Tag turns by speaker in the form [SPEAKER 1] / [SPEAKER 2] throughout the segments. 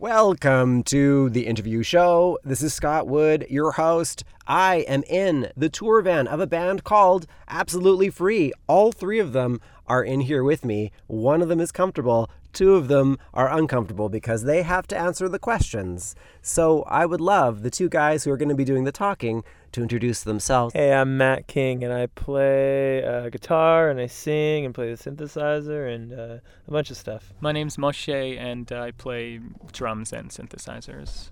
[SPEAKER 1] Welcome to the interview show. This is Scott Wood, your host. I am in the tour van of a band called Absolutely Free. All three of them are in here with me. One of them is comfortable, two of them are uncomfortable because they have to answer the questions. So I would love the two guys who are going to be doing the talking to introduce themselves.
[SPEAKER 2] Hey, I'm Matt King, and I play uh, guitar, and I sing, and play the synthesizer, and uh, a bunch of stuff.
[SPEAKER 3] My name's Moshe, and I play drums and synthesizers.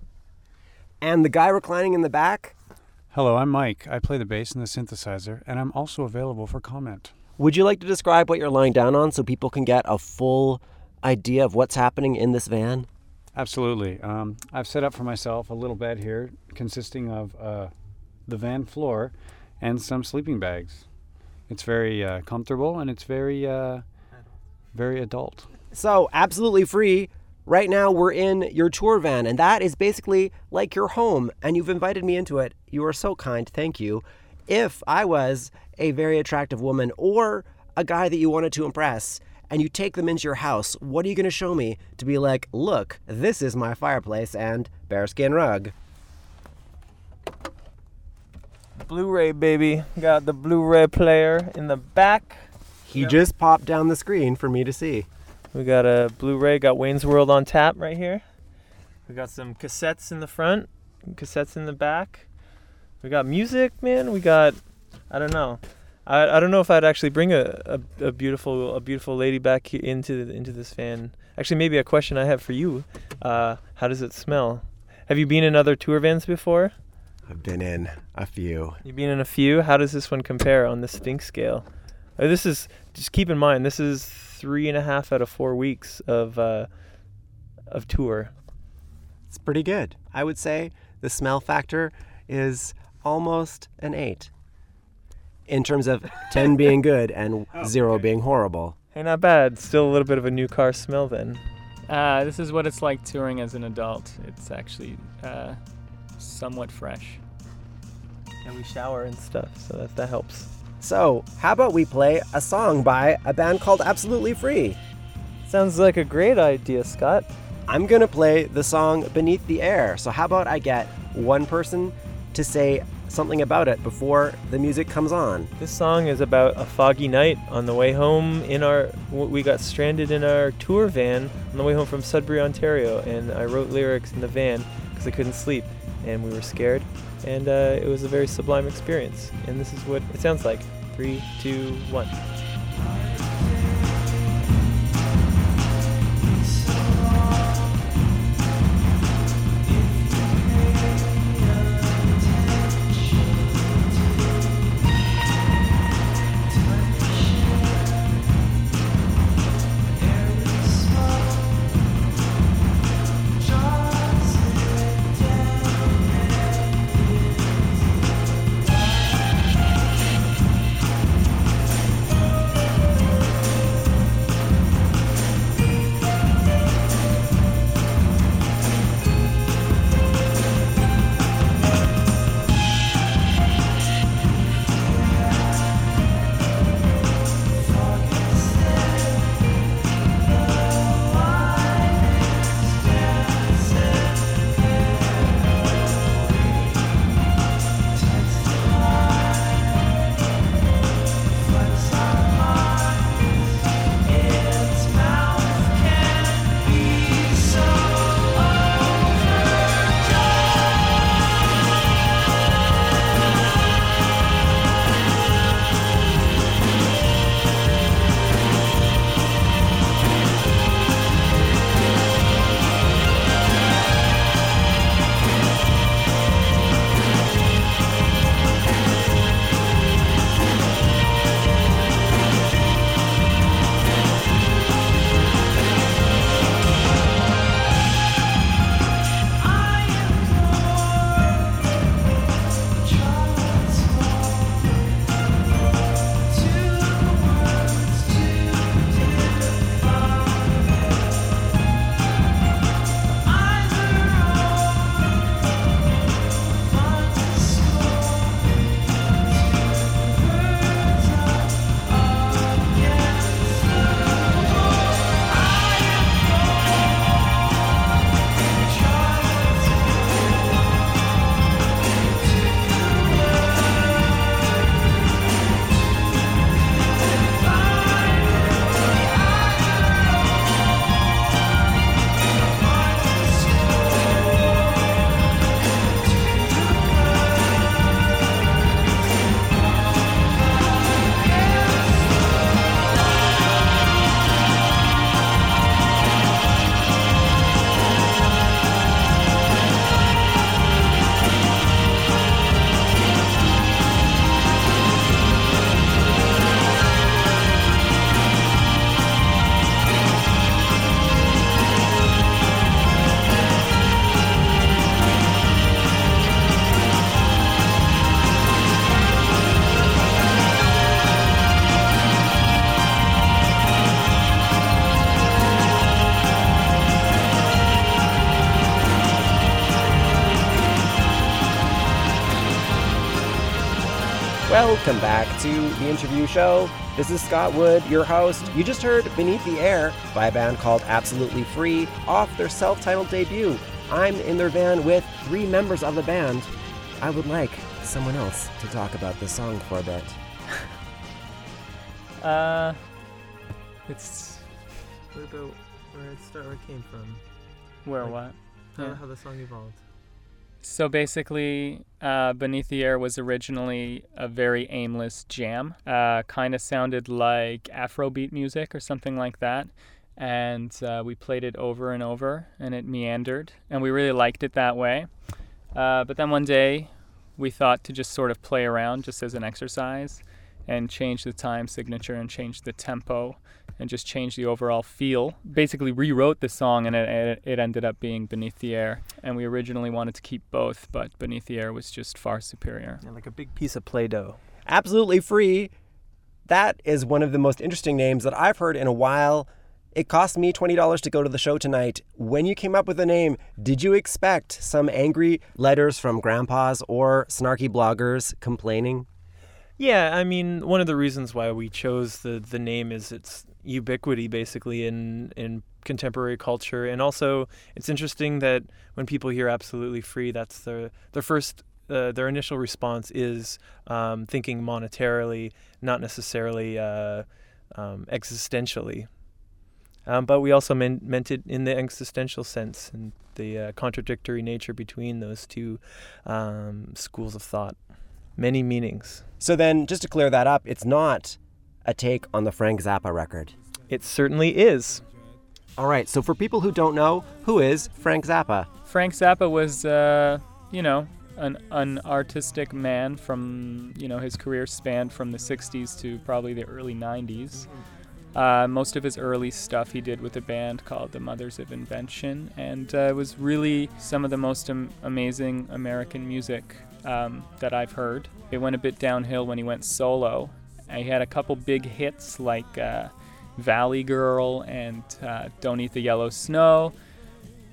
[SPEAKER 1] And the guy reclining in the back,
[SPEAKER 4] Hello, I'm Mike. I play the bass and the synthesizer, and I'm also available for comment.
[SPEAKER 1] would you like to describe what you're lying down on so people can get a full idea of what's happening in this van?
[SPEAKER 4] Absolutely. Um, I've set up for myself a little bed here consisting of uh, the van floor and some sleeping bags. It's very uh, comfortable and it's very, uh, very adult.
[SPEAKER 1] So, absolutely free. Right now, we're in your tour van, and that is basically like your home, and you've invited me into it. You are so kind. Thank you. If I was a very attractive woman or a guy that you wanted to impress, and you take them into your house, what are you going to show me to be like, look, this is my fireplace and bearskin rug?
[SPEAKER 2] Blu-ray, baby. Got the Blu-ray player in the back.
[SPEAKER 1] He just popped down the screen for me to see.
[SPEAKER 2] We got a Blu-ray. Got Wayne's World on tap right here. We got some cassettes in the front, cassettes in the back. We got music, man. We got, I don't know. I, I don't know if I'd actually bring a, a, a beautiful a beautiful lady back into the, into this van. Actually, maybe a question I have for you. Uh, how does it smell? Have you been in other tour vans before?
[SPEAKER 1] I've been in a few.
[SPEAKER 2] You've been in a few. How does this one compare on the stink scale? Uh, this is just keep in mind this is three and a half out of four weeks of uh, of tour.
[SPEAKER 1] It's pretty good. I would say the smell factor is almost an 8 in terms of 10 being good and 0 being horrible.
[SPEAKER 2] Hey, not bad. Still a little bit of a new car smell then.
[SPEAKER 3] Uh, this is what it's like touring as an adult. It's actually uh, somewhat fresh.
[SPEAKER 2] And we shower and stuff, so that that helps.
[SPEAKER 1] So, how about we play a song by a band called Absolutely Free?
[SPEAKER 2] Sounds like a great idea, Scott.
[SPEAKER 1] I'm going to play the song Beneath the Air. So, how about I get one person to say something about it before the music comes on?
[SPEAKER 2] This song is about a foggy night on the way home in our we got stranded in our tour van on the way home from Sudbury, Ontario, and I wrote lyrics in the van because I couldn't sleep and we were scared, and uh, it was a very sublime experience. And this is what it sounds like. Three, two, one.
[SPEAKER 1] To the interview show. This is Scott Wood, your host. You just heard Beneath the Air by a band called Absolutely Free off their self titled debut. I'm in their van with three members of the band. I would like someone else to talk about the song for a bit.
[SPEAKER 3] Uh, it's
[SPEAKER 2] What about where it started, where it came from?
[SPEAKER 3] where
[SPEAKER 2] Like-
[SPEAKER 3] what?
[SPEAKER 2] How,
[SPEAKER 3] Yeah.
[SPEAKER 2] how the song evolved.
[SPEAKER 3] So basically, uh, Beneath the Air was originally a very aimless jam. Uh, kind of sounded like Afrobeat music or something like that. And uh, we played it over and over, and it meandered, and we really liked it that way. Uh, but then one day, we thought to just sort of play around, just as an exercise, and change the time signature and change the tempo and just change the overall feel. Basically, rewrote the song, and it, it, it ended up being Beneath the Air. And we originally wanted to keep both, but Beneath the Air was just far superior.
[SPEAKER 2] Yeah, like a big piece of Play-Doh.
[SPEAKER 1] Absolutely Free. That is one of the most interesting names that I've heard in a while. It cost me $20 to go to the show tonight. When you came up with the name, did you expect some angry letters from grandpas or snarky bloggers complaining?
[SPEAKER 2] Yeah, I mean, one of the reasons why we chose the the name is its ubiquity, basically in in contemporary culture, and also it's interesting that when people hear "absolutely free," that's their their first. Uh, their initial response is um, thinking monetarily, not necessarily uh, um, existentially. Um, but we also meant, meant it in the existential sense and the uh, contradictory nature between those two um, schools of thought. Many meanings.
[SPEAKER 1] So then, just to clear that up, it's not a take on the Frank Zappa record.
[SPEAKER 2] It certainly is.
[SPEAKER 1] All right, so for people who don't know, who is Frank Zappa?
[SPEAKER 3] Frank Zappa was, uh, you know, an, an artistic man from, you know, his career spanned from the 60s to probably the early 90s. Uh, most of his early stuff he did with a band called the Mothers of Invention, and uh, it was really some of the most am- amazing American music um, that I've heard. It went a bit downhill when he went solo. He had a couple big hits like uh, Valley Girl and uh, Don't Eat the Yellow Snow.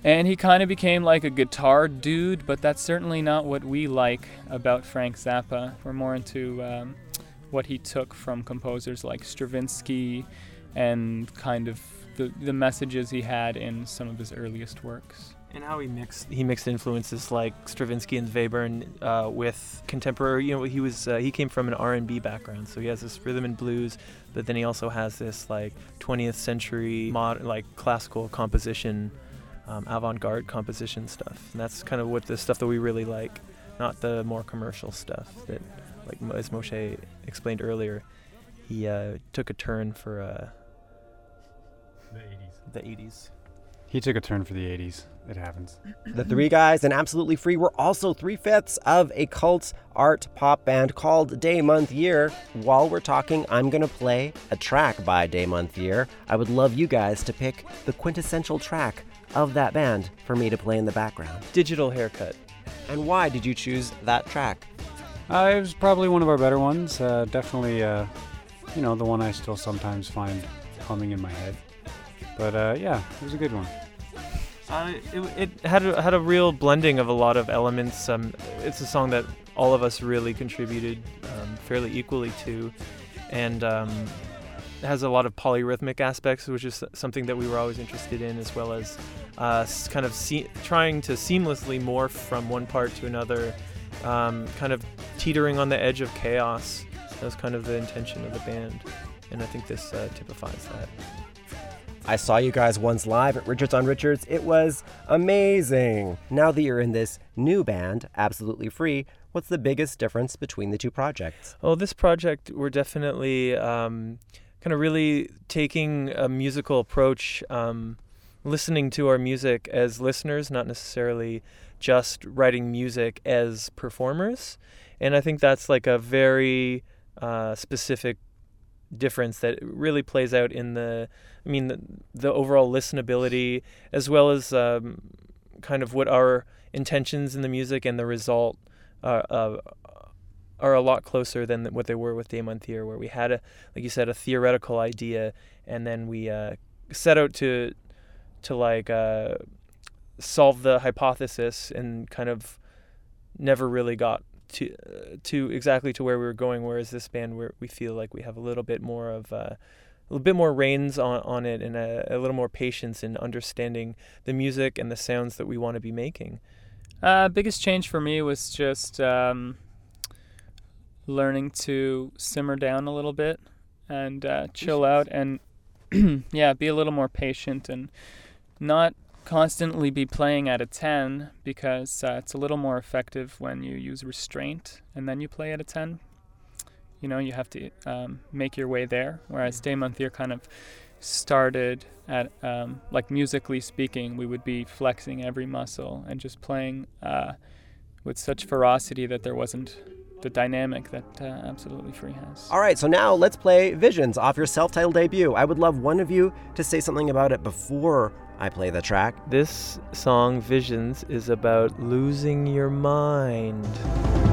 [SPEAKER 3] And he kind of became like a guitar dude, but that's certainly not what we like about Frank Zappa. We're more into um, what he took from composers like Stravinsky and kind of the, the messages he had in some of his earliest works.
[SPEAKER 2] And how he mixed he mixed influences like Stravinsky and Webern uh, with contemporary. You know, he was uh, he came from an R and B background, so he has this rhythm and blues, but then he also has this like 20th century mod like classical composition, um, avant-garde composition stuff. And that's kind of what the stuff that we really like, not the more commercial stuff that, like as Moshe explained earlier, he uh, took a turn for uh,
[SPEAKER 4] The 80s.
[SPEAKER 2] the 80s.
[SPEAKER 4] He took a turn for the 80s. It happens.
[SPEAKER 1] The three guys and Absolutely Free were also three fifths of a cult art pop band called Day Month Year. While we're talking, I'm going to play a track by Day Month Year. I would love you guys to pick the quintessential track of that band for me to play in the background.
[SPEAKER 2] Digital haircut.
[SPEAKER 1] And why did you choose that track?
[SPEAKER 4] Uh, it was probably one of our better ones. Uh, definitely, uh, you know, the one I still sometimes find humming in my head. But uh, yeah, it was a good one.
[SPEAKER 2] Uh, it, had a, had a real blending of a lot of elements. Um, it's a song that all of us really contributed um, fairly equally to, and um, has a lot of polyrhythmic aspects, which is something that we were always interested in, as well as uh, kind of se- trying to seamlessly morph from one part to another, um, kind of teetering on the edge of chaos. That was kind of the intention of the band, and I think this uh, typifies that.
[SPEAKER 1] I saw you guys once live at Richards on Richards. It was amazing. Now that you're in this new band, Absolutely Free, what's the biggest difference between the two projects?
[SPEAKER 2] Well, this project, we're definitely um, kind of really taking a musical approach, um, listening to our music as listeners, not necessarily just writing music as performers. And I think that's like a very uh, specific difference that really plays out in the, I mean, the, the overall listenability as well as um, kind of what our intentions in the music and the result uh, uh, are a lot closer than what they were with Day Month Year, where we had a, like you said, a theoretical idea, and then we uh, set out to, to like uh, solve the hypothesis, and kind of never really got to uh, to exactly to where we were going. Whereas this band, where we feel like we have a little bit more of uh, a little bit more reins on, on it and a, a little more patience in understanding the music and the sounds that we want to be making.
[SPEAKER 3] Uh, biggest change for me was just um, learning to simmer down a little bit and uh, chill out and yeah, be a little more patient and not constantly be playing at a 10 because uh, it's a little more effective when you use restraint and then you play at a 10. You know, you have to um, make your way there. Whereas Day Month Year kind of started at, um, like musically speaking, we would be flexing every muscle and just playing uh, with such ferocity that there wasn't the dynamic that uh, Absolutely Free has.
[SPEAKER 1] All right, so now let's play Visions off your self titled debut. I would love one of you to say something about it before I play the track.
[SPEAKER 2] This song, Visions, is about losing your mind.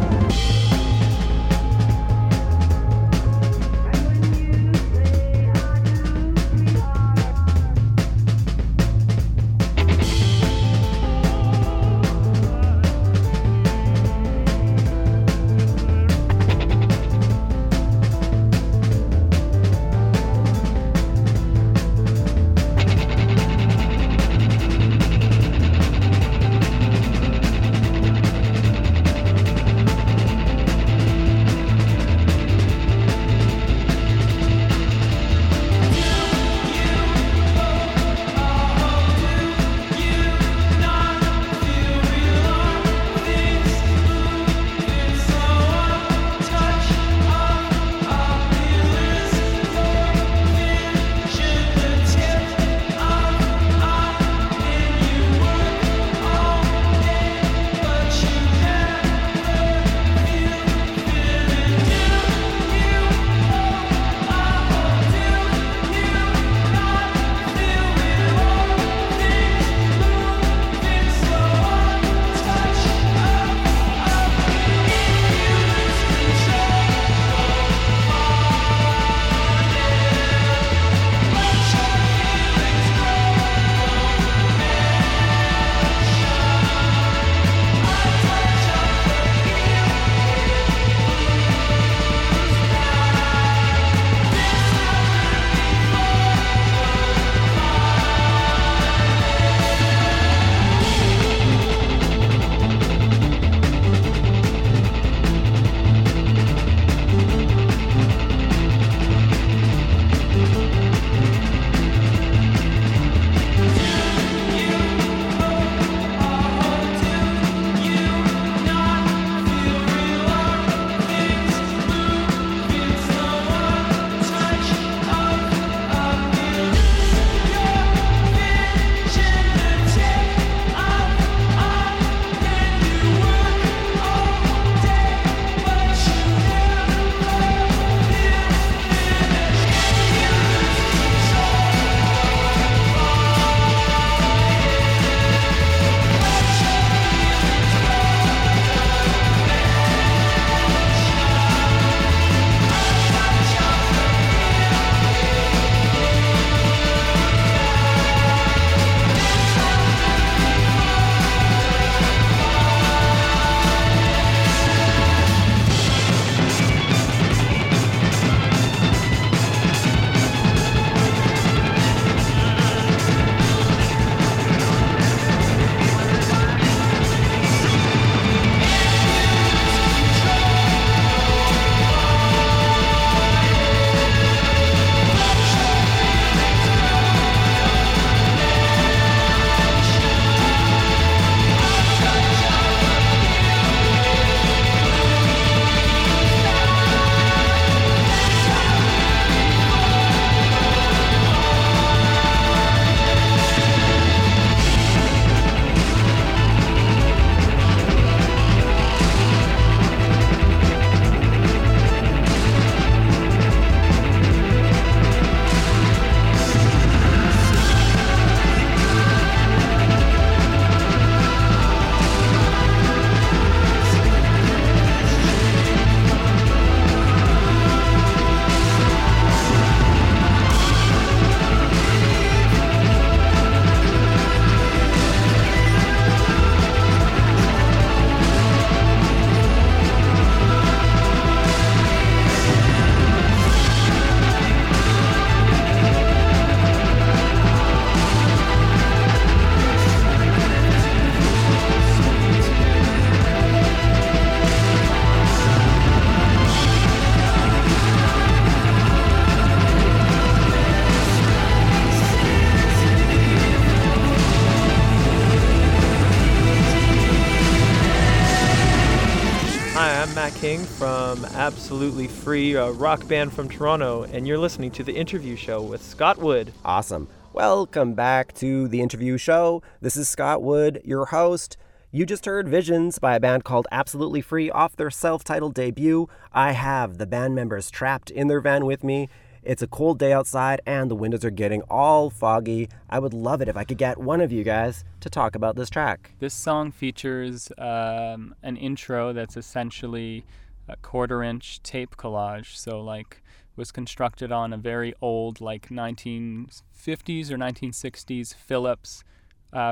[SPEAKER 2] Absolutely Free, a rock band from Toronto, and you're listening to the interview show with Scott Wood.
[SPEAKER 1] Awesome. Welcome back to the interview show. This is Scott Wood, your host. You just heard Visions by a band called Absolutely Free off their self titled debut. I have the band members trapped in their van with me. It's a cold day outside and the windows are getting all foggy. I would love it if I could get one of you guys to talk about this track.
[SPEAKER 3] This song features um, an intro that's essentially a quarter inch tape collage. So, like, was constructed on a very old, like 1950s or 1960s Philips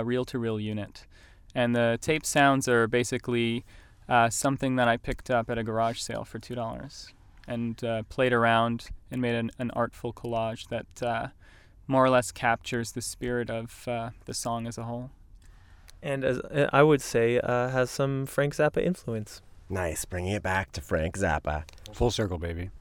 [SPEAKER 3] reel to reel unit. And the tape sounds are basically uh, something that I picked up at a garage sale for $2 and uh, played around and made an, an artful collage that uh, more or less captures the spirit of uh, the song as a whole.
[SPEAKER 2] And as uh, I would say, uh, has some Frank Zappa influence.
[SPEAKER 1] Nice, bringing it back to Frank Zappa.
[SPEAKER 4] Full circle, baby.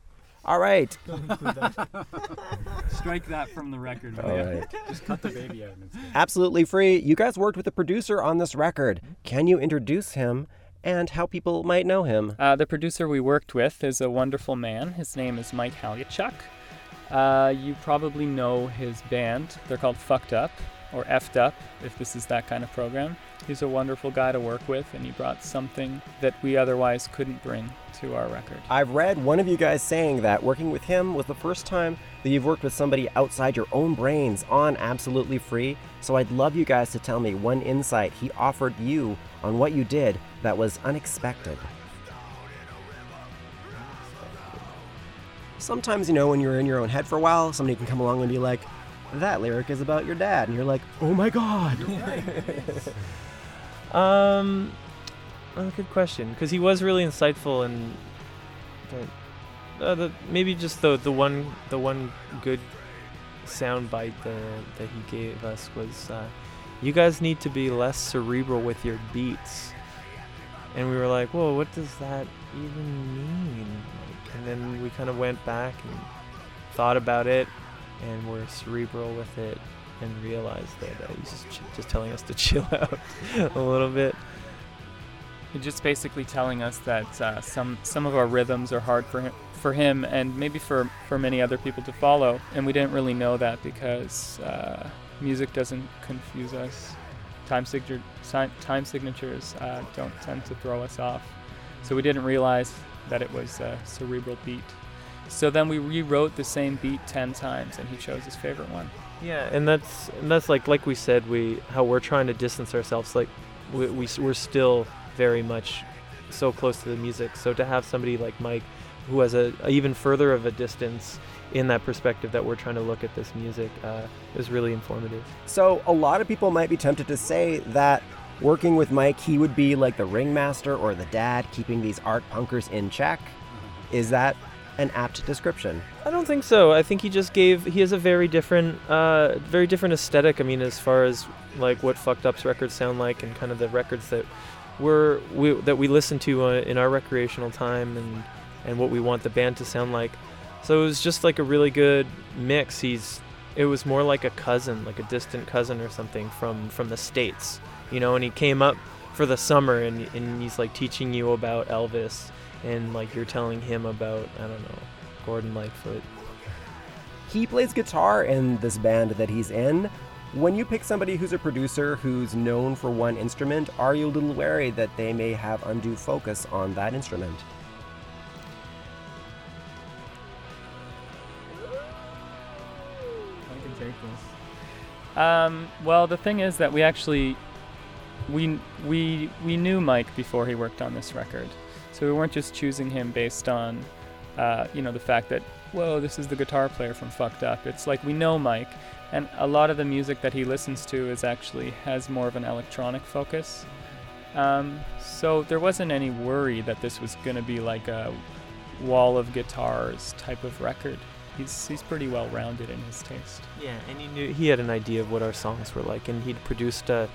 [SPEAKER 1] All right.
[SPEAKER 3] Strike that from the record.
[SPEAKER 1] All right.
[SPEAKER 4] Just cut the baby out.
[SPEAKER 1] Absolutely free. You guys worked with the producer on this record. Can you introduce him and how people might know him?
[SPEAKER 3] Uh, the producer we worked with is a wonderful man. His name is Mike Haliechuk. Uh, you probably know his band. They're called Fucked Up or Effed Up, if this is that kind of program. He's a wonderful guy to work with, and he brought something that we otherwise couldn't bring to our record.
[SPEAKER 1] I've read one of you guys saying that working with him was the first time that you've worked with somebody outside your own brains on Absolutely Free. So I'd love you guys to tell me one insight he offered you on what you did that was unexpected. Sometimes, you know, when you're in your own head for a while, somebody can come along and be like, that lyric is about your dad. And you're like, oh my god.
[SPEAKER 2] Um, oh, good question. Because he was really insightful and uh, the maybe just the the one the one good sound bite that that he gave us was, uh, you guys need to be less cerebral with your beats. And we were like, whoa, what does that even mean? Like, and then we kind of went back and thought about it, and we're cerebral with it and realized that uh, he's just, ch- just telling us to chill out a little bit.
[SPEAKER 3] He's just basically telling us that uh, some some of our rhythms are hard for him, for him and maybe for, for many other people to follow. And we didn't really know that because uh, music doesn't confuse us. Time, signature, si- time signatures uh, don't tend to throw us off. So we didn't realize that it was a cerebral beat. So then we rewrote the same beat 10 times and he chose his favorite one.
[SPEAKER 2] Yeah, and that's and that's like like we said, we how we're trying to distance ourselves. Like we, we we're still very much so close to the music. So to have somebody like Mike, who has a, a even further of a distance in that perspective that we're trying to look at this music, uh, is really informative.
[SPEAKER 1] So a lot of people might be tempted to say that working with Mike, he would be like the ringmaster or the dad, keeping these art punkers in check. Is that an apt description?
[SPEAKER 2] I don't think so. I think he just gave. He has a very different, uh, very different aesthetic. I mean, as far as like what Fucked Up's records sound like, and kind of the records that we're we, that we listen to uh, in our recreational time, and and what we want the band to sound like. So it was just like a really good mix. He's it was more like a cousin, like a distant cousin or something from from the states, you know. And he came up for the summer, and and he's like teaching you about Elvis, and like you're telling him about I don't know Gordon Lightfoot.
[SPEAKER 1] He plays guitar in this band that he's in. When you pick somebody who's a producer who's known for one instrument, are you a little wary that they may have undue focus on that instrument?
[SPEAKER 3] I can take this. Um, well, the thing is that we actually we we we knew Mike before he worked on this record, so we weren't just choosing him based on uh, you know the fact that whoa this is the guitar player from Fucked Up. It's like we know Mike, and a lot of the music that he listens to is actually has more of an electronic focus. Um, so there wasn't any worry that this was going to be like a wall of guitars type of record. He's he's pretty well rounded in his taste.
[SPEAKER 2] Yeah, and he knew he had an idea of what our songs were like, and he'd produced a,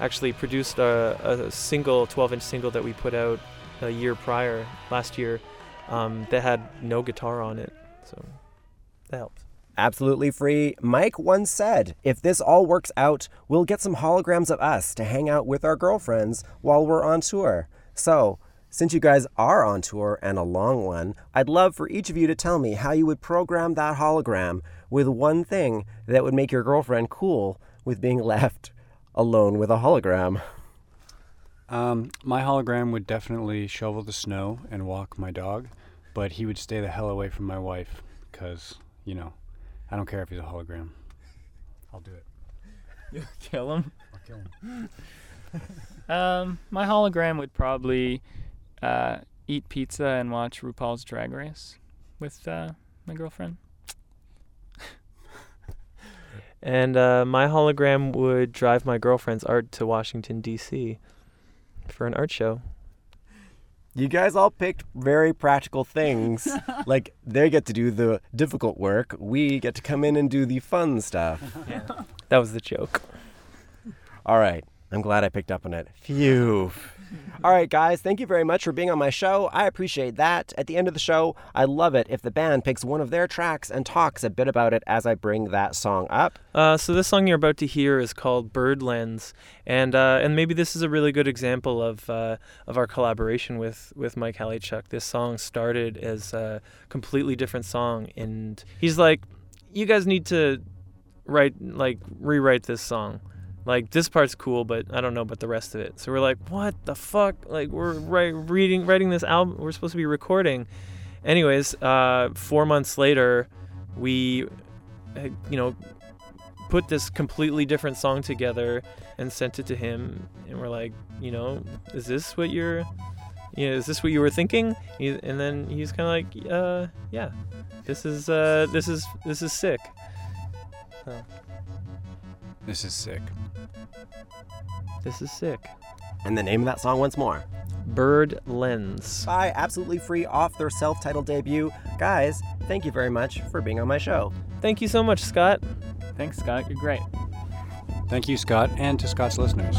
[SPEAKER 2] actually produced a, a single, 12-inch single that we put out a year prior, last year, um, that had no guitar on it, so that helped.
[SPEAKER 1] Absolutely free. Mike once said, if this all works out, we'll get some holograms of us to hang out with our girlfriends while we're on tour. So, Since you guys are on tour and a long one, I'd love for each of you to tell me how you would program that hologram with one thing that would make your girlfriend cool with being left alone with a hologram.
[SPEAKER 4] Um, my hologram would definitely shovel the snow and walk my dog, but he would stay the hell away from my wife because, you know, I don't care if he's a hologram. I'll do it.
[SPEAKER 3] You'll kill him.
[SPEAKER 4] I'll kill him.
[SPEAKER 3] Um, my hologram would probably uh, eat pizza and watch RuPaul's Drag Race with uh, my girlfriend.
[SPEAKER 2] And uh, my hologram would drive my girlfriend's art to Washington, D.C. for an art show.
[SPEAKER 1] You guys all picked very practical things. like they get to do the difficult work, we get to come in and do the fun stuff. Yeah.
[SPEAKER 2] That was the joke.
[SPEAKER 1] All right. I'm glad I picked up on it. Phew. All right, guys, thank you very much for being on my show. I appreciate that. At the end of the show, I love it if the band picks one of their tracks and talks a bit about it as I bring that song up.
[SPEAKER 2] Uh, so this song you're about to hear is called Burred Lens, and uh, and maybe this is a really good example of uh, of our collaboration with with Mike Haliechuk. This song started as a completely different song, and he's like, "You guys need to write like rewrite this song." Like this part's cool, but I don't know about the rest of it. So we're like, what the fuck? Like we're right reading writing this album. We're supposed to be recording. Anyways, uh, four months later, we, uh, you know, put this completely different song together and sent it to him. And we're like, you know, is this what you're, you know, is this what you were thinking? And then he's kind of like, uh, yeah, this is, uh, this is, this is sick.
[SPEAKER 4] This is sick.
[SPEAKER 2] This is sick.
[SPEAKER 1] And the name of that song once more.
[SPEAKER 2] Burred Lens.
[SPEAKER 1] By Absolutely Free off their self titled debut. Guys, thank you very much for being on my show.
[SPEAKER 2] Thank you so much, Scott.
[SPEAKER 3] Thanks, Scott. You're great.
[SPEAKER 4] Thank you, Scott, and to Scott's listeners.